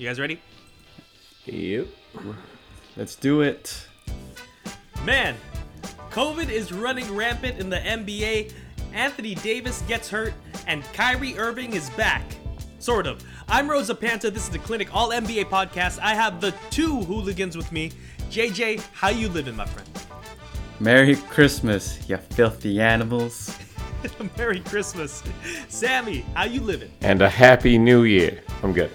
You guys ready? Yep. Let's do it. Man, COVID is running rampant in the NBA. Anthony Davis gets hurt, and Kyrie Irving is back. Sort of. I'm Rosa Panta. This is the Clinic All NBA podcast. I have the two hooligans with me. JJ, how you living, my friend? Merry Christmas, you filthy animals. Merry Christmas. Sammy, how you living? And a happy new year. I'm good.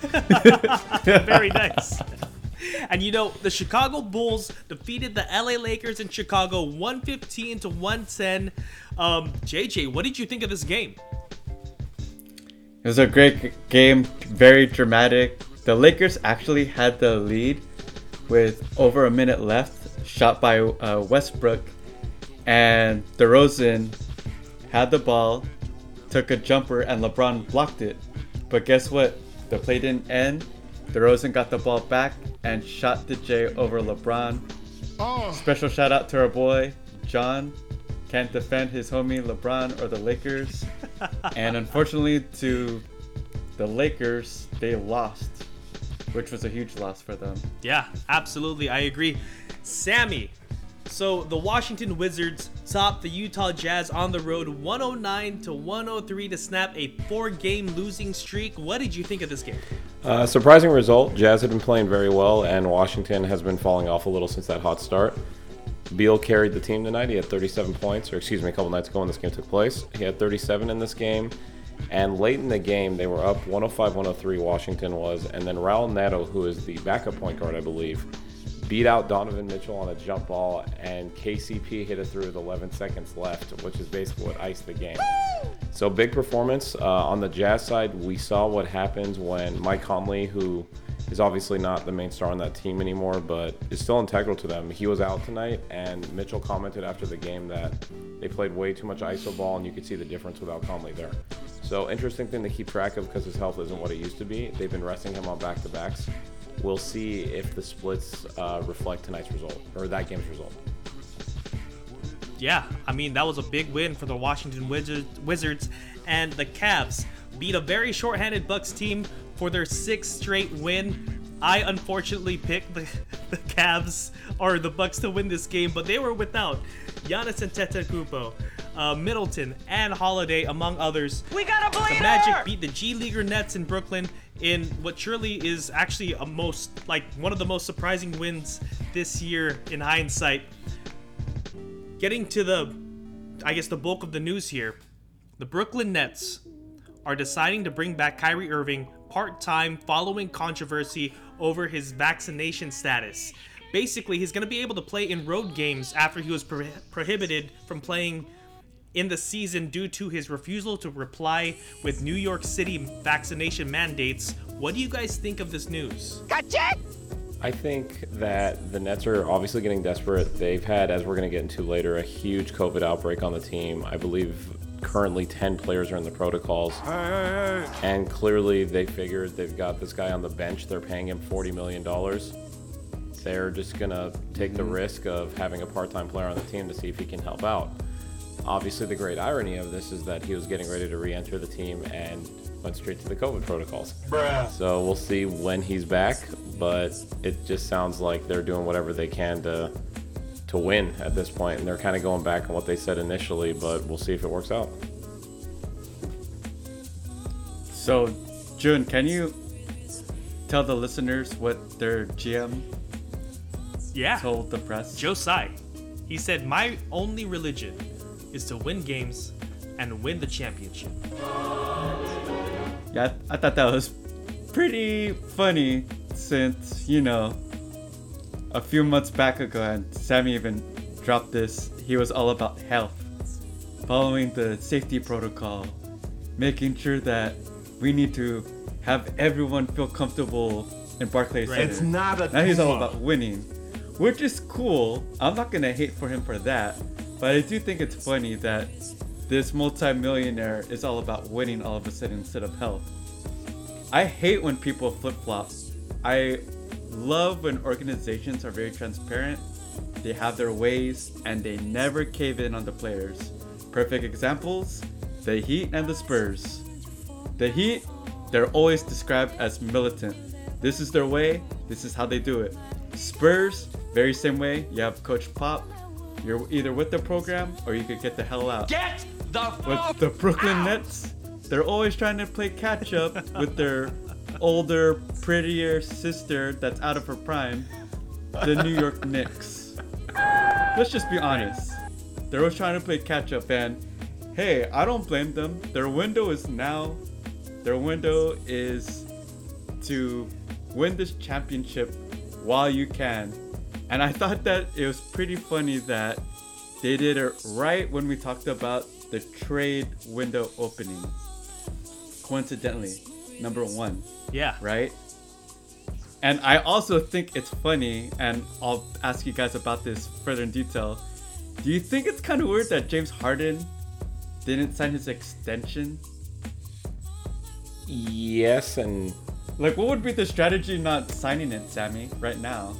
Very nice. And you know, the Chicago Bulls defeated the LA Lakers in Chicago 115 to 110. Um, JJ, what did you think of this game? It was a great game, very dramatic. The Lakers actually had the lead with over a minute left, shot by uh, Westbrook, and DeRozan had the ball, took a jumper, and LeBron blocked it. But guess what? The play didn't end. DeRozan got the ball back and shot the J over LeBron. Oh. Special shout out to our boy John. Can't defend his homie LeBron or the Lakers. and unfortunately, to the Lakers, they lost, which was a huge loss for them. Yeah, absolutely. I agree. Sammy, so the Washington Wizards topped the Utah Jazz on the road 109 to 103 to snap a four-game losing streak. What did you think of this game? Uh, surprising result. Jazz had been playing very well, and Washington has been falling off a little since that hot start. Beal carried the team tonight. He had 37 points, or excuse me, a couple nights ago when this game took place. He had 37 in this game. And late in the game, they were up 105 103, Washington was. And then Raul Neto, who is the backup point guard, I believe, beat out Donovan Mitchell on a jump ball. And KCP hit it through with 11 seconds left, which is basically what iced the game. So big performance uh, on the Jazz side. We saw what happens when Mike Conley, who is obviously not the main star on that team anymore, but is still integral to them. He was out tonight, and Mitchell commented after the game that they played way too much iso ball, and you could see the difference without Conley there. So interesting thing to keep track of because his health isn't what it used to be. They've been resting him on back to backs. We'll see if the splits uh, reflect tonight's result or that game's result. Yeah, I mean that was a big win for the Washington Wizards, and the Cavs beat a very short-handed Bucks team for their sixth straight win. I unfortunately picked the, the Cavs or the Bucks to win this game, but they were without Giannis and Antetokounmpo, uh, Middleton, and Holiday, among others. We got a bleeder! The Magic beat the G Leaguer Nets in Brooklyn in what surely is actually a most like one of the most surprising wins this year in hindsight. Getting to the I guess the bulk of the news here. The Brooklyn Nets are deciding to bring back Kyrie Irving part-time following controversy over his vaccination status. Basically, he's going to be able to play in road games after he was pro- prohibited from playing in the season due to his refusal to reply with New York City vaccination mandates. What do you guys think of this news? Gotcha! I think that the Nets are obviously getting desperate. They've had, as we're going to get into later, a huge COVID outbreak on the team. I believe currently 10 players are in the protocols. And clearly they figured they've got this guy on the bench. They're paying him $40 million. They're just going to take the mm-hmm. risk of having a part time player on the team to see if he can help out. Obviously, the great irony of this is that he was getting ready to re enter the team and went straight to the COVID protocols. So we'll see when he's back, but it just sounds like they're doing whatever they can to to win at this point, and they're kind of going back on what they said initially, but we'll see if it works out. So, June, can you tell the listeners what their GM Yeah. told the press? Joe Tsai. He said, My only religion is to win games and win the championship. Yeah, I, I thought that was pretty funny since, you know, a few months back ago, and Sammy even dropped this, he was all about health, following the safety protocol, making sure that we need to have everyone feel comfortable in Barclays Right. Center. It's not a Now he's all about winning, which is cool. I'm not gonna hate for him for that, but I do think it's funny that this multi-millionaire is all about winning all of a sudden instead of health. I hate when people flip flop. I love when organizations are very transparent. They have their ways and they never cave in on the players. Perfect examples: the Heat and the Spurs. The Heat they're always described as militant. This is their way. This is how they do it. Spurs, very same way. You have Coach Pop. You're either with the program or you could get the hell out. Get the fuck With the Brooklyn out! Nets, they're always trying to play catch up with their older, prettier sister that's out of her prime, the New York Knicks. Let's just be honest. They're always trying to play catch up, and hey, I don't blame them. Their window is now. Their window is to win this championship while you can. And I thought that it was pretty funny that they did it right when we talked about the trade window opening. Coincidentally, number one, Yeah. right? And I also think it's funny, and I'll ask you guys about this further in detail. Do you think it's kind of weird that James Harden didn't sign his extension? Yes, and Like, what would be the strategy not signing it, Sammy, right now?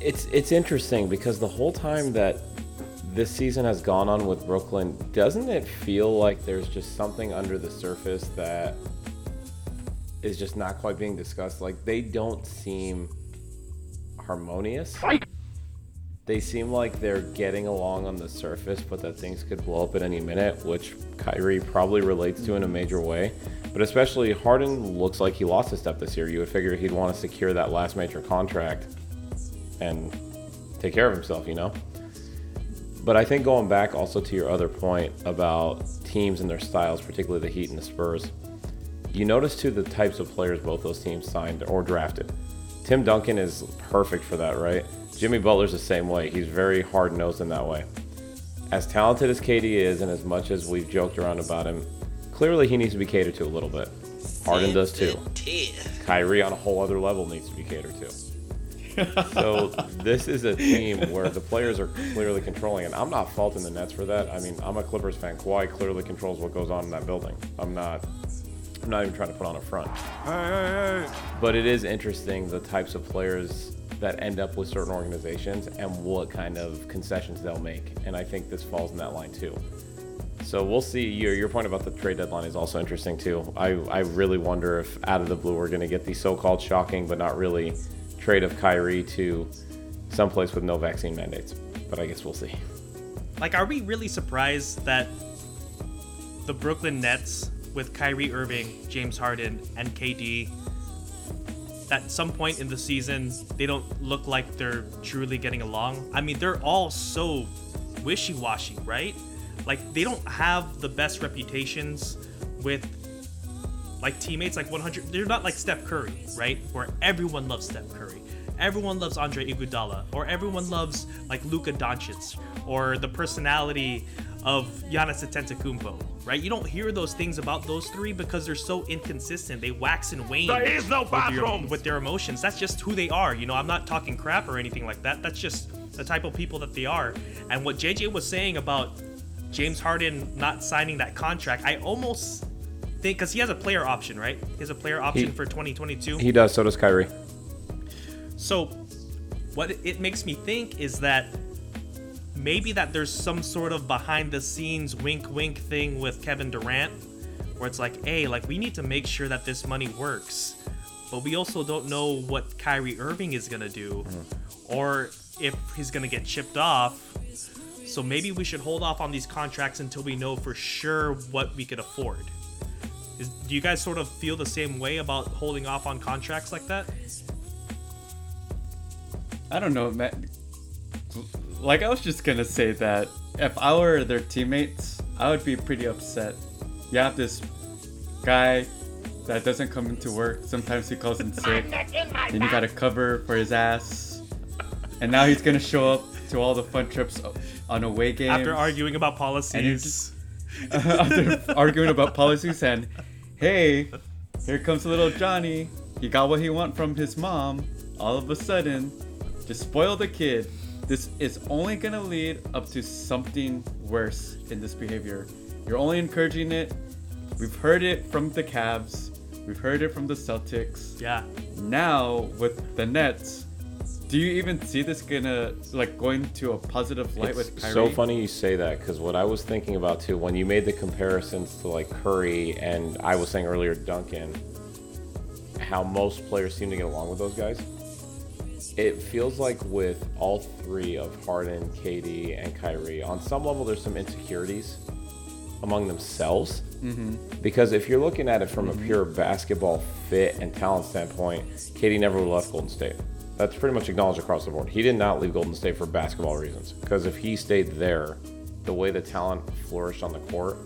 It's it's interesting because the whole time that this season has gone on with Brooklyn, doesn't it feel like there's just something under the surface that is just not quite being discussed? Like they don't seem harmonious. They seem like they're getting along on the surface, but that things could blow up at any minute, which Kyrie probably relates to in a major way. But especially Harden looks like he lost a step this year. You would figure he'd want to secure that last major contract and take care of himself, you know? But I think going back also to your other point about teams and their styles, particularly the Heat and the Spurs, you notice too the types of players both those teams signed or drafted. Tim Duncan is perfect for that, right? Jimmy Butler's the same way. He's very hard nosed in that way. As talented as KD is, and as much as we've joked around about him, clearly he needs to be catered to a little bit. Harden does too. Kyrie on a whole other level needs to be catered to. So this is a team where the players are clearly controlling it. I'm not faulting the Nets for that. I mean, I'm a Clippers fan. Kawhi clearly controls what goes on in that building. I'm not. I'm not even trying to put on a front. Hey, hey, hey. But it is interesting the types of players that end up with certain organizations and what kind of concessions they'll make. And I think this falls in that line too. So we'll see. Your, your point about the trade deadline is also interesting too. I, I really wonder if out of the blue we're going to get the so-called shocking but not really trade of Kyrie to someplace with no vaccine mandates. But I guess we'll see. Like, are we really surprised that the Brooklyn Nets with Kyrie Irving, James Harden, and KD, at some point in the season, they don't look like they're truly getting along? I mean, they're all so wishy washy, right? Like, they don't have the best reputations with like teammates like 100 they're not like Steph Curry, right? Where everyone loves Steph Curry. Everyone loves Andre Iguodala or everyone loves like Luka Doncic or the personality of Giannis Antetokounmpo, right? You don't hear those things about those three because they're so inconsistent. They wax and wane There is no with, with their emotions. That's just who they are. You know, I'm not talking crap or anything like that. That's just the type of people that they are. And what JJ was saying about James Harden not signing that contract, I almost think because he has a player option, right? He has a player option He- for 2022. He does. So does Kyrie. So, what it makes me think is that maybe that there's some sort of behind the scenes wink wink thing with Kevin Durant where it's like, hey, like we need to make sure that this money works. But we also don't know what Kyrie Irving is going to do mm-hmm. or if he's going to get chipped off. So maybe we should hold off on these contracts until we know for sure what we could afford. Is, do you guys sort of feel the same way about holding off on contracts like that? I don't know, man. Like I was just gonna say that if I were their teammates, I would be pretty upset. You have this guy that doesn't come into work. Sometimes he calls in sick. Then you gotta cover for his ass. And now he's gonna show up to all the fun trips on away games. After arguing about policies. just- after arguing about policies and hey, here comes little Johnny. He got what he want from his mom. All of a sudden, just spoil the kid. This is only gonna lead up to something worse in this behavior. You're only encouraging it. We've heard it from the Cavs. We've heard it from the Celtics. yeah. Now with the Nets, do you even see this gonna like going to a positive light with It's Kyrie? so funny you say that because what I was thinking about too, when you made the comparisons to like Curry and I was saying earlier Duncan, how most players seem to get along with those guys. It feels like with all three of Harden, KD, and Kyrie, on some level, there's some insecurities among themselves. Mm-hmm. Because if you're looking at it from a pure basketball fit and talent standpoint, KD never left Golden State. That's pretty much acknowledged across the board. He did not leave Golden State for basketball reasons. Because if he stayed there, the way the talent flourished on the court,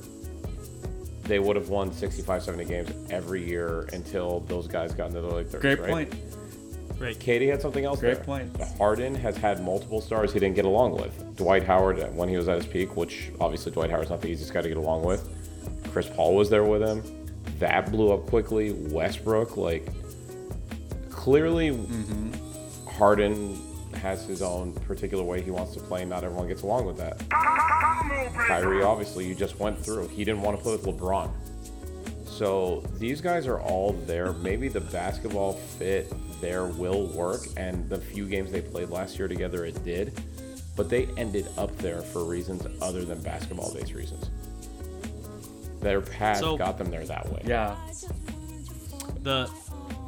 they would have won 65, 70 games every year until those guys got into the late 30s. Great right? point. Right. KD had something else Great there. point. Harden has had multiple stars he didn't get along with. Dwight Howard when he was at his peak, which obviously Dwight Howard's not the easiest guy to get along with. Chris Paul was there with him. That blew up quickly. Westbrook, like, clearly, Mm-hmm. Harden has his own particular way he wants to play. Not everyone gets along with that. Kyrie, obviously, you just went through. He didn't want to play with LeBron. So these guys are all there. Maybe the basketball fit there will work, and the few games they played last year together, it did. But they ended up there for reasons other than basketball based reasons. Their path So- got them there that way. Yeah. the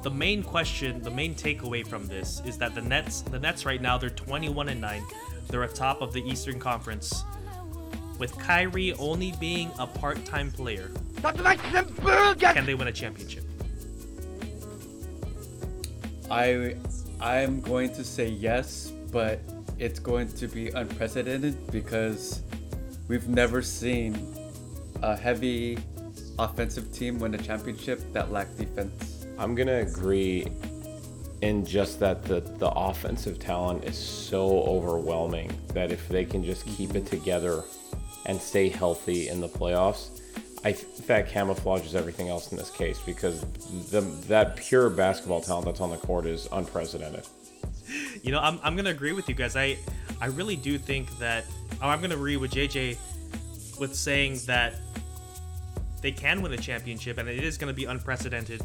the main question, the main takeaway from this is that the Nets, the Nets right now, they're 21 and 9. They're atop of the Eastern Conference, with Kyrie only being a part-time player. Can they win a championship? I I'm going to say yes, but it's going to be unprecedented because we've never seen a heavy offensive team win a championship that lacked defense. I'm gonna agree in just that the the offensive talent is so overwhelming that if they can just keep it together and stay healthy in the playoffs, I think that camouflages everything else in this case because the that pure basketball talent that's on the court is unprecedented. You know, I'm, I'm gonna agree with you guys. I I really do think that oh, I'm gonna agree with JJ with saying that they can win a championship and it is gonna be unprecedented.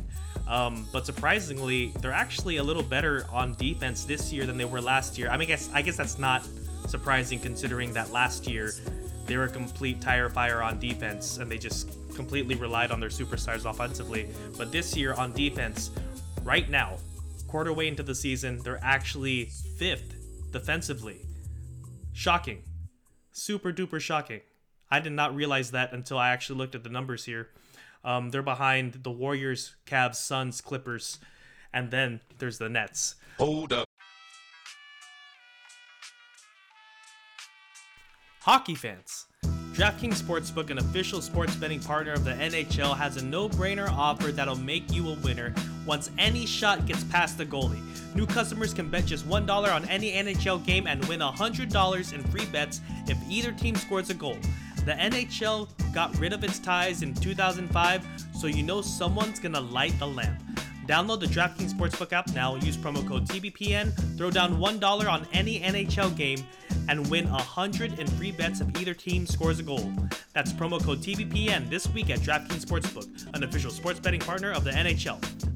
Um, but surprisingly, they're actually a little better on defense this year than they were last year. I mean, I guess I guess that's not surprising considering that last year they were a complete tire fire on defense and they just completely relied on their superstars offensively. But this year on defense, right now, quarter way into the season, they're actually fifth defensively. Shocking. Super duper shocking. I did not realize that until I actually looked at the numbers here. Um, they're behind the Warriors, Cavs, Suns, Clippers, and then there's the Nets. Hold up. Hockey fans. DraftKings Sportsbook, an official sports betting partner of the NHL, has a no-brainer offer that'll make you a winner once any shot gets past the goalie. New customers can bet just $1 on any NHL game and win $100 in free bets if either team scores a goal. The NHL got rid of its ties in 2005, so you know someone's gonna light the lamp. Download the DraftKings Sportsbook app now, use promo code TBPN, throw down $1 on any NHL game, and win 100 in free bets if either team scores a goal. That's promo code TBPN this week at DraftKings Sportsbook, an official sports betting partner of the NHL.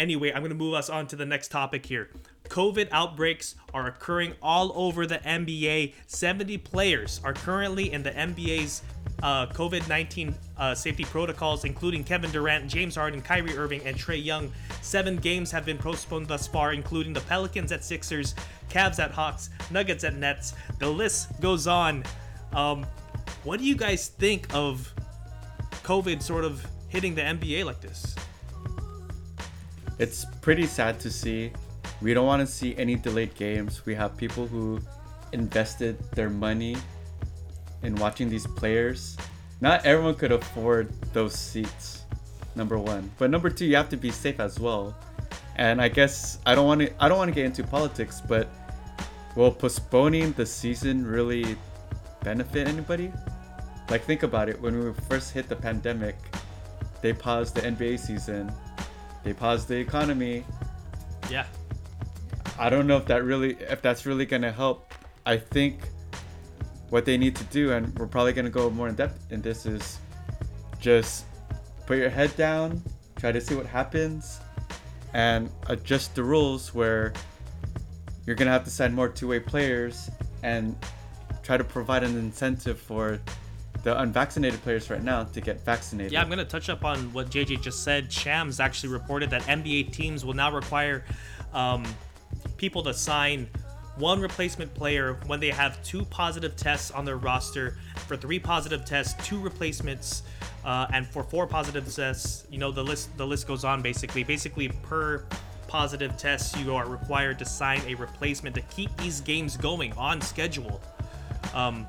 Anyway, I'm going to move us on to the next topic here. COVID outbreaks are occurring all over the NBA. 70 players are currently in the NBA's uh, COVID 19 uh, safety protocols, including Kevin Durant, James Harden, Kyrie Irving, and Trae Young. Seven games have been postponed thus far, including the Pelicans at Sixers, Cavs at Hawks, Nuggets at Nets. The list goes on. Um, what do you guys think of COVID sort of hitting the NBA like this? It's pretty sad to see. We don't want to see any delayed games. We have people who invested their money in watching these players. Not everyone could afford those seats. Number one, but number two, you have to be safe as well. And I guess I don't want to. I don't want to get into politics, but will postponing the season really benefit anybody? Like think about it. When we first hit the pandemic, they paused the NBA season. They paused the economy. Yeah. I don't know if that really if that's really gonna help. I think what they need to do, and we're probably gonna go more in depth in this, is just put your head down, try to see what happens, and adjust the rules where you're gonna have to sign more two-way players and try to provide an incentive for the unvaccinated players right now to get vaccinated. Yeah, I'm going to touch up on what JJ just said. Shams actually reported that NBA teams will now require um, people to sign one replacement player when they have two positive tests on their roster. For three positive tests, two replacements, uh, and for four positive tests, you know the list the list goes on. Basically, basically per positive test, you are required to sign a replacement to keep these games going on schedule. Um,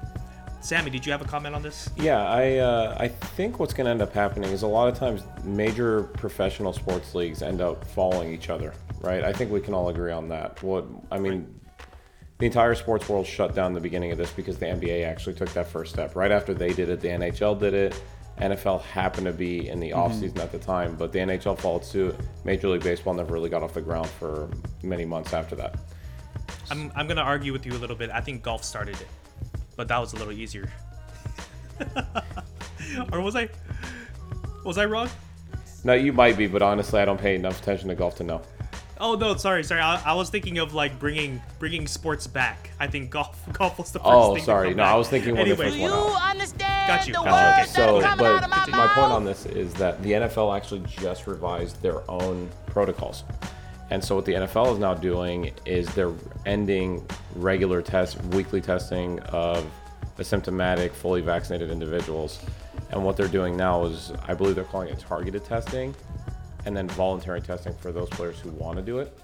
Sammy, did you have a comment on this? Yeah, I uh, I think what's going to end up happening is a lot of times major professional sports leagues end up following each other, right? I think we can all agree on that. What I mean, the entire sports world shut down the beginning of this because the NBA actually took that first step. Right after they did it, the NHL did it. NFL happened to be in the off offseason at the time, but the NHL followed suit. Major League Baseball never really got off the ground for many months after that. I'm, I'm going to argue with you a little bit. I think golf started it but that was a little easier. or was I? Was I wrong? No, you might be, but honestly, I don't pay enough attention to golf to know. Oh no, sorry, sorry. I, I was thinking of like bringing bringing sports back. I think golf golf was the first oh, thing. Oh, sorry. No, back. I was thinking when anyway. they first went you out. understand Got you. the Got you. Okay. So, that out of but my my point on this is that the NFL actually just revised their own protocols. And so what the NFL is now doing is they're ending regular tests, weekly testing of asymptomatic, fully vaccinated individuals. And what they're doing now is, I believe they're calling it targeted testing, and then voluntary testing for those players who want to do it,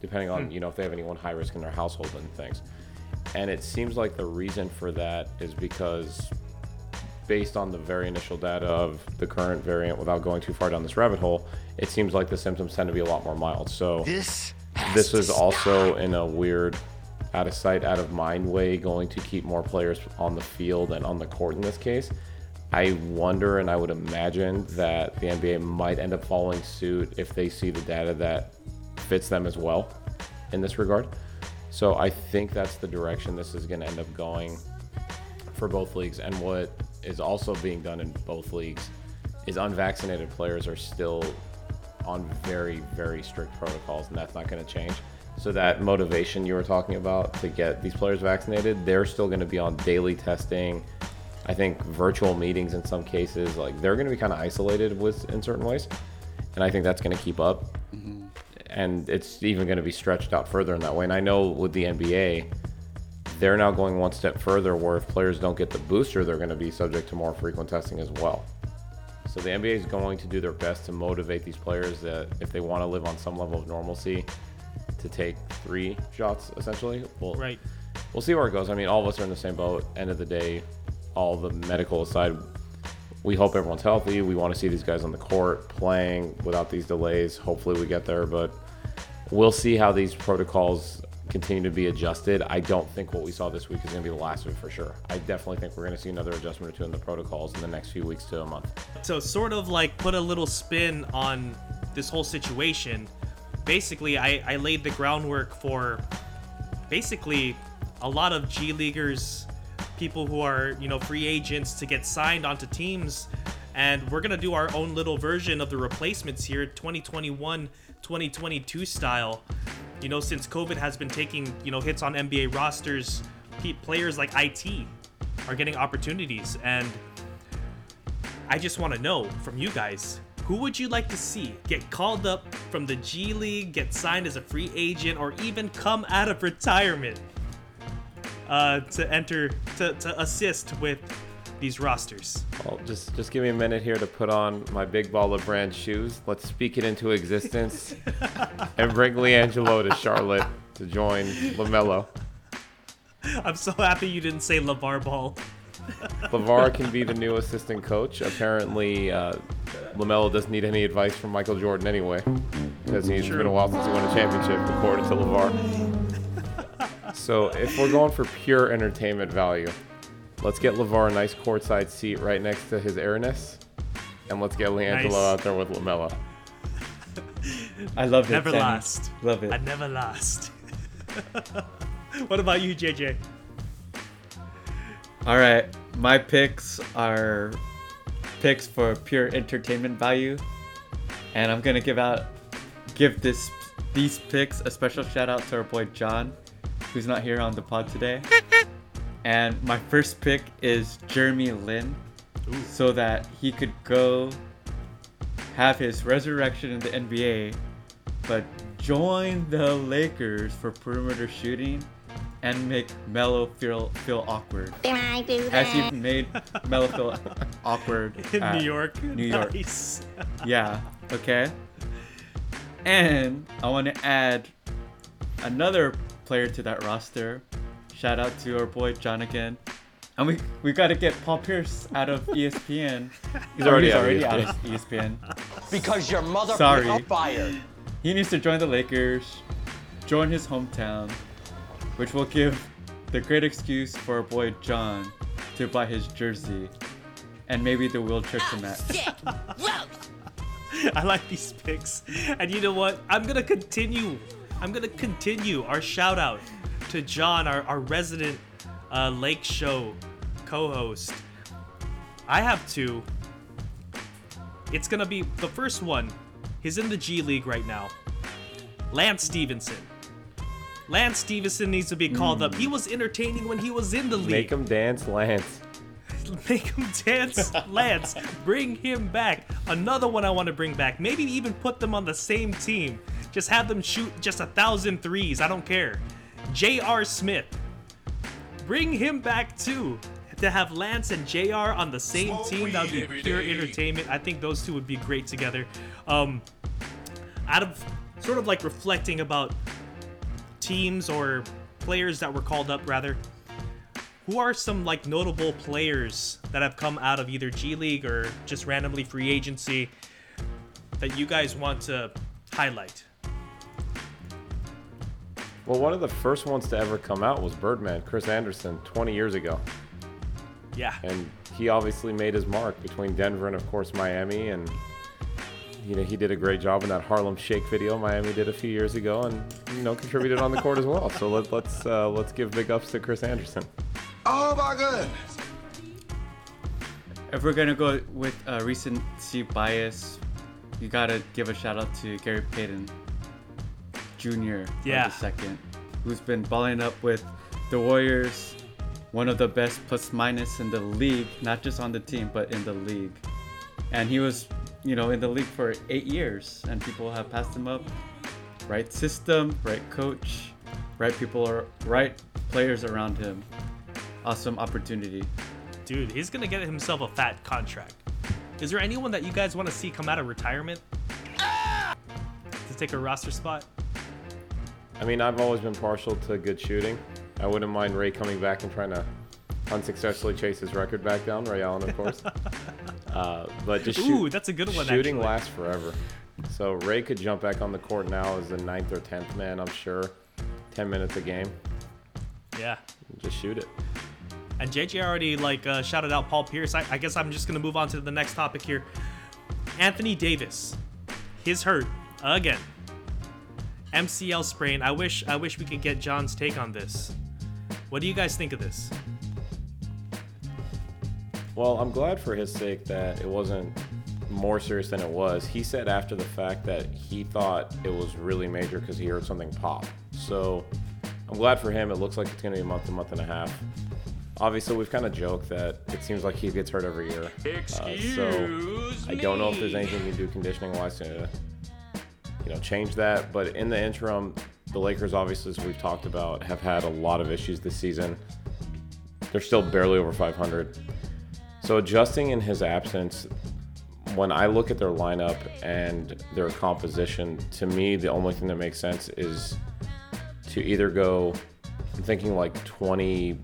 depending on hmm. you know if they have anyone high risk in their household and things. And it seems like the reason for that is because, based on the very initial data of the current variant, without going too far down this rabbit hole, it seems like the symptoms tend to be a lot more mild. So This this is also in a weird out of sight, out of mind way going to keep more players on the field and on the court in this case. I wonder and I would imagine that the NBA might end up following suit if they see the data that fits them as well in this regard. So I think that's the direction this is going to end up going for both leagues. And what is also being done in both leagues is unvaccinated players are still on very, very strict protocols, and that's not going to change. So that motivation you were talking about to get these players vaccinated, they're still going to be on daily testing. I think virtual meetings in some cases, like they're going to be kind of isolated with in certain ways, and I think that's going to keep up. Mm-hmm. And it's even going to be stretched out further in that way. And I know with the NBA, they're now going one step further, where if players don't get the booster, they're going to be subject to more frequent testing as well. So the NBA is going to do their best to motivate these players that if they want to live on some level of normalcy, to take three shots essentially. We'll, Right. We'll see where it goes. I mean, all of us are in the same boat. End of the day, all the medical aside, we hope everyone's healthy. We want to see these guys on the court playing without these delays. Hopefully, we get there, but we'll see how these protocols continue to be adjusted. I don't think what we saw this week is going to be the last it for sure. I definitely think we're going to see another adjustment or two in the protocols in the next few weeks to a month. So sort of like put a little spin on this whole situation. Basically, I, I laid the groundwork for basically a lot of G Leaguers, people who are, you know, free agents to get signed onto teams. And we're going to do our own little version of the replacements here, 2021 2022 style. You know, since COVID has been taking, you know, hits on NBA rosters, players like IT are getting opportunities. And I just want to know from you guys who would you like to see get called up from the G League, get signed as a free agent, or even come out of retirement uh, to enter to, to assist with these rosters? Well, just just give me a minute here to put on my big baller brand shoes. Let's speak it into existence and bring LiAngelo to Charlotte to join LaMelo. I'm so happy you didn't say LaVar Ball. LaVar can be the new assistant coach. Apparently, uh, LaMelo doesn't need any advice from Michael Jordan anyway, because he's True. been a while since he won a championship, according to LaVar. So, if we're going for pure entertainment value, let's get LaVar a nice courtside seat right next to his airness, and let's get LiAngelo Nice. out there with LaMelo. I love it. Never Sammy. last. Love it. I never last. what about you, JJ? All right, my picks are picks for pure entertainment value, and I'm gonna give out give this these picks a special shout out to our boy John, who's not here on the pod today. And my first pick is Jeremy Lin, so that he could go have his resurrection in the NBA, but join the Lakers for perimeter shooting and make Melo feel feel awkward. As he made Melo feel awkward In New York. New York. Nice. Yeah, okay. And I want to add another player to that roster. Shout out to our boy John again. And we we got to get Paul Pierce out of ESPN. He's already he's out of ESPN. out of ESPN. Because your mother Sorry. are fired. He needs to join the Lakers, join his hometown, which will give the great excuse for our boy John to buy his jersey and maybe the wheelchair to match. I like these picks. And you know what? I'm gonna continue. I'm gonna continue our shout out to John, our, our resident uh, Lake Show co-host. I have two. It's gonna be the first one. He's in the G League right now. Lance Stephenson. Lance Stephenson needs to be called up. He was entertaining when he was in the league. Make him dance, Lance. Make him dance, Lance. Bring him back. Another one I want to bring back. Maybe even put them on the same team. Just have them shoot just a thousand threes. I don't care. J.R. Smith. Bring him back too. To have Lance and JR on the same team, that would be pure entertainment. I think those two would be great together. Um, out of sort of like reflecting about teams or players that were called up, rather, who are some like notable players that have come out of either G League or just randomly free agency that you guys want to highlight? Well, one of the first ones to ever come out was Birdman, Chris Andersen, 20 years ago. Yeah. And he obviously made his mark between Denver and, of course, Miami. And, you know, he did a great job in that Harlem Shake video Miami did a few years ago and, you know, contributed on the court as well. So let, let's uh, let's give big ups to Chris Andersen. Oh my goodness. If we're gonna go with uh, recency bias, you gotta give a shout out to Gary Payton Jr. Yeah. the second, who's been balling up with the Warriors, one of the best plus minus in the league, not just on the team but in the league. And he was, you know, in the league for eight years, and people have passed him up. Right system, right coach, right people are right players around him. Awesome opportunity. Dude, he's gonna get himself a fat contract. Is there anyone that you guys want to see come out of retirement to take a roster spot? I mean, I've always been partial to good shooting. I wouldn't mind Ray coming back and trying to unsuccessfully chase his record back down. Ray Allen, of course. uh, but just Ooh, that's a good one, Shooting actually. lasts forever. So Ray could jump back on the court now as the ninth or tenth man, I'm sure. Ten minutes a game, Yeah. just shoot it. And JJ already like uh, shouted out Paul Pierce. I, I guess I'm just gonna move on to the next topic here. Anthony Davis, his hurt again. MCL sprain. I wish I wish we could get John's take on this. What do you guys think of this? Well, I'm glad for his sake that it wasn't more serious than it was. He said after the fact that he thought it was really major because he heard something pop. So I'm glad for him. It looks like it's going to be a month, a month and a half. Obviously, we've kind of joked that it seems like he gets hurt every year. Uh, so I don't know if there's anything you can do conditioning wise to, you know, change that. But in the interim, the Lakers, obviously, as we've talked about, have had a lot of issues this season. They're still barely over 500. So adjusting in his absence, when I look at their lineup and their composition, to me the only thing that makes sense is to either go. I'm thinking like 20,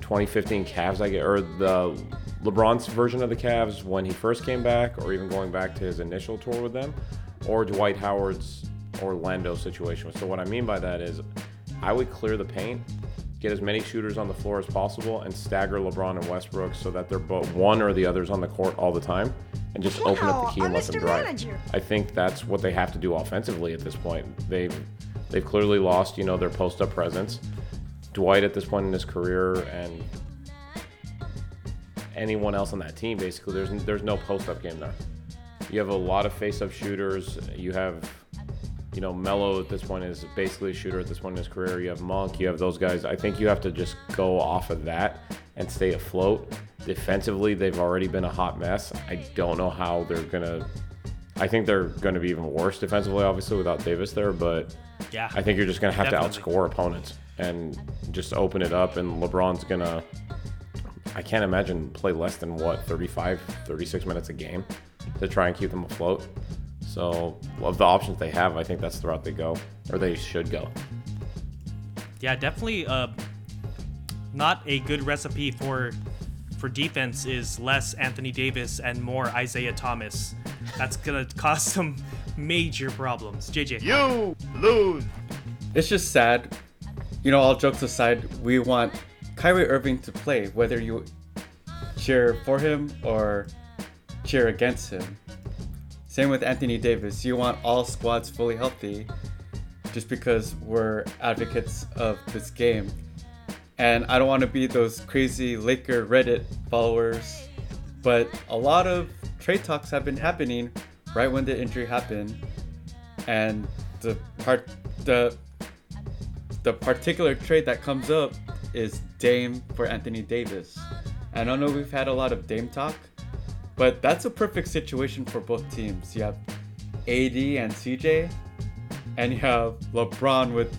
2015 Cavs, I get, or the LeBron's version of the Cavs when he first came back, or even going back to his initial tour with them, or Dwight Howard's Orlando situation. So what I mean by that is, I would clear the paint, get as many shooters on the floor as possible, and stagger LeBron and Westbrook so that they're both one or the others on the court all the time, and just open up the key and let them drive. I think that's what they have to do offensively at this point. They've they've clearly lost, you know, their post up presence. Dwight at this point in his career and anyone else on that team. Basically, there's there's no post up game there. You have a lot of face up shooters. You have, you know, Melo at this point is basically a shooter at this point in his career. You have Monk. You have those guys. I think you have to just go off of that and stay afloat. Defensively, they've already been a hot mess. I don't know how they're gonna. I think they're going to be even worse defensively, obviously, without Davis there. But Yeah. I think you're just going to have Definitely. to outscore opponents and just open it up. And LeBron's going to, I can't imagine, play less than what, 35, 36 minutes a game to try and keep them afloat. So, of the options they have, I think that's the route they go, or they should go. Yeah, definitely. Uh, not a good recipe for for defense is less Anthony Davis and more Isaiah Thomas. That's gonna cause some major problems. JJ. You lose. It's just sad. You know, all jokes aside, we want Kyrie Irving to play, whether you cheer for him or cheer against him. Same with Anthony Davis. You want all squads fully healthy just because we're advocates of this game. And I don't want to be those crazy Laker Reddit followers, but a lot of trade talks have been happening right when the injury happened. And the part the the particular trade that comes up is Dame for Anthony Davis. And I know we've had a lot of Dame talk, but that's a perfect situation for both teams. You have AD and CJ, and you have LeBron with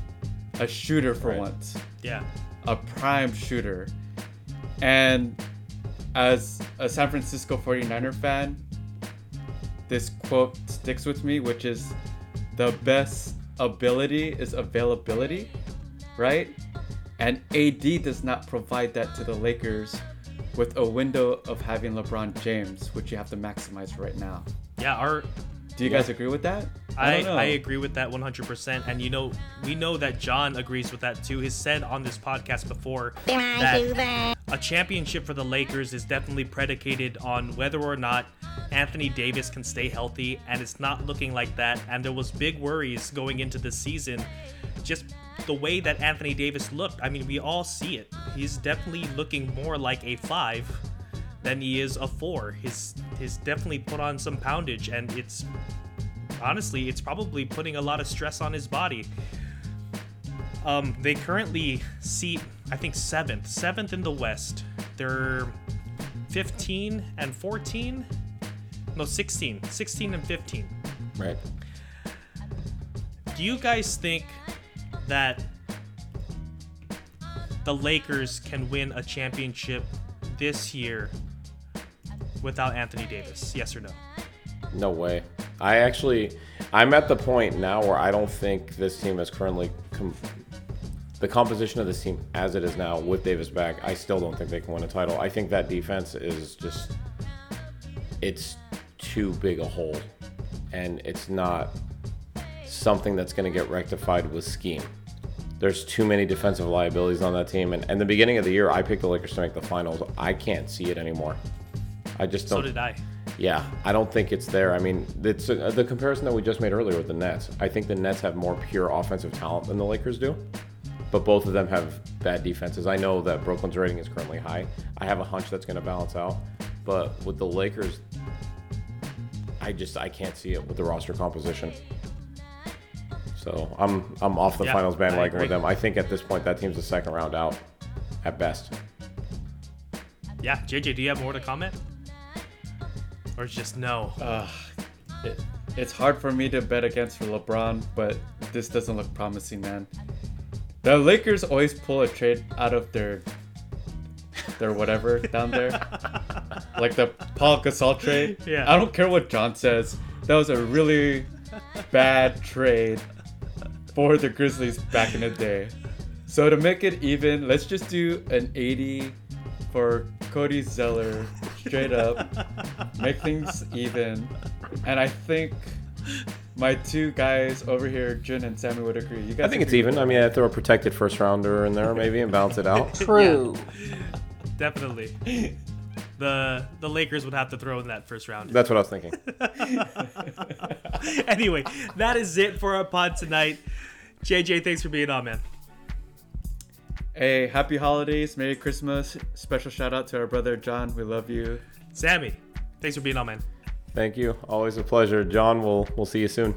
a shooter for Right. once, Yeah. a prime shooter. And as a San Francisco 49er fan, this quote sticks with me, which is the best ability is availability, right? And AD does not provide that to the Lakers with a window of having LeBron James, which you have to maximize right now. Yeah. Our Do you guys agree with that? I, don't. I agree with that 100%. And you know, we know that John agrees with that too. He's said on this podcast before that a championship for the Lakers is definitely predicated on whether or not Anthony Davis can stay healthy, and it's not looking like that. And there was big worries going into the season, just the way that Anthony Davis looked. I mean, we all see it. He's definitely looking more like a five than he is a four. He's he's definitely put on some poundage, and it's honestly, it's probably putting a lot of stress on his body. Um, they currently seat, I think, seventh, seventh in the West. They're 15 and 14. No, 16, 16 and 15. Right. Do you guys think that the Lakers can win a championship this year without Anthony Davis? Yes or no? No way. I actually, I'm at the point now where I don't think this team is currently com- the composition of this team as it is now with Davis back. I still don't think they can win a title. I think that defense is just, it's too big a hole, and it's not something that's going to get rectified with scheme. There's too many defensive liabilities on that team, and, and the beginning of the year, I picked the Lakers to make the finals. I can't see it anymore. I just don't. So did I. Yeah, I don't think it's there. I mean, it's uh, the comparison that we just made earlier with the Nets. I think the Nets have more pure offensive talent than the Lakers do, but both of them have bad defenses. I know that Brooklyn's rating is currently high. I have a hunch that's going to balance out, but with the Lakers, I just I can't see it with the roster composition. So I'm I'm off the Yeah, finals bandwagon with them. I think at this point that team's a second round out, at best. Yeah, JJ, do you have more to comment? Or just no? It, it's hard for me to bet against for LeBron, but this doesn't look promising, man. The Lakers always pull a trade out of their their whatever down there, like the Paul Gasol trade. Yeah. I don't care what John says. That was a really bad trade for the Grizzlies back in the day. So to make it even, let's just do an AD for Cody Zeller straight up. Make things even. And I think my two guys over here, Jun and Sammy, would agree. You guys I think it's agree with even. I mean, I throw a protected first rounder in there maybe and balance it out. True. Definitely. The the Lakers would have to throw in that first round. That's what I was thinking. anyway, that is it for our pod tonight. JJ, thanks for being on, man. Hey, happy holidays, Merry Christmas. Special shout out to our brother John. We love you. Sammy, thanks for being on, man. Thank you. Always a pleasure. John, we'll we'll see you soon.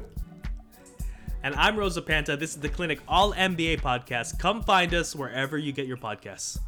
And I'm Rosa Panta. This is the Clinic All NBA podcast. Come find us wherever you get your podcasts.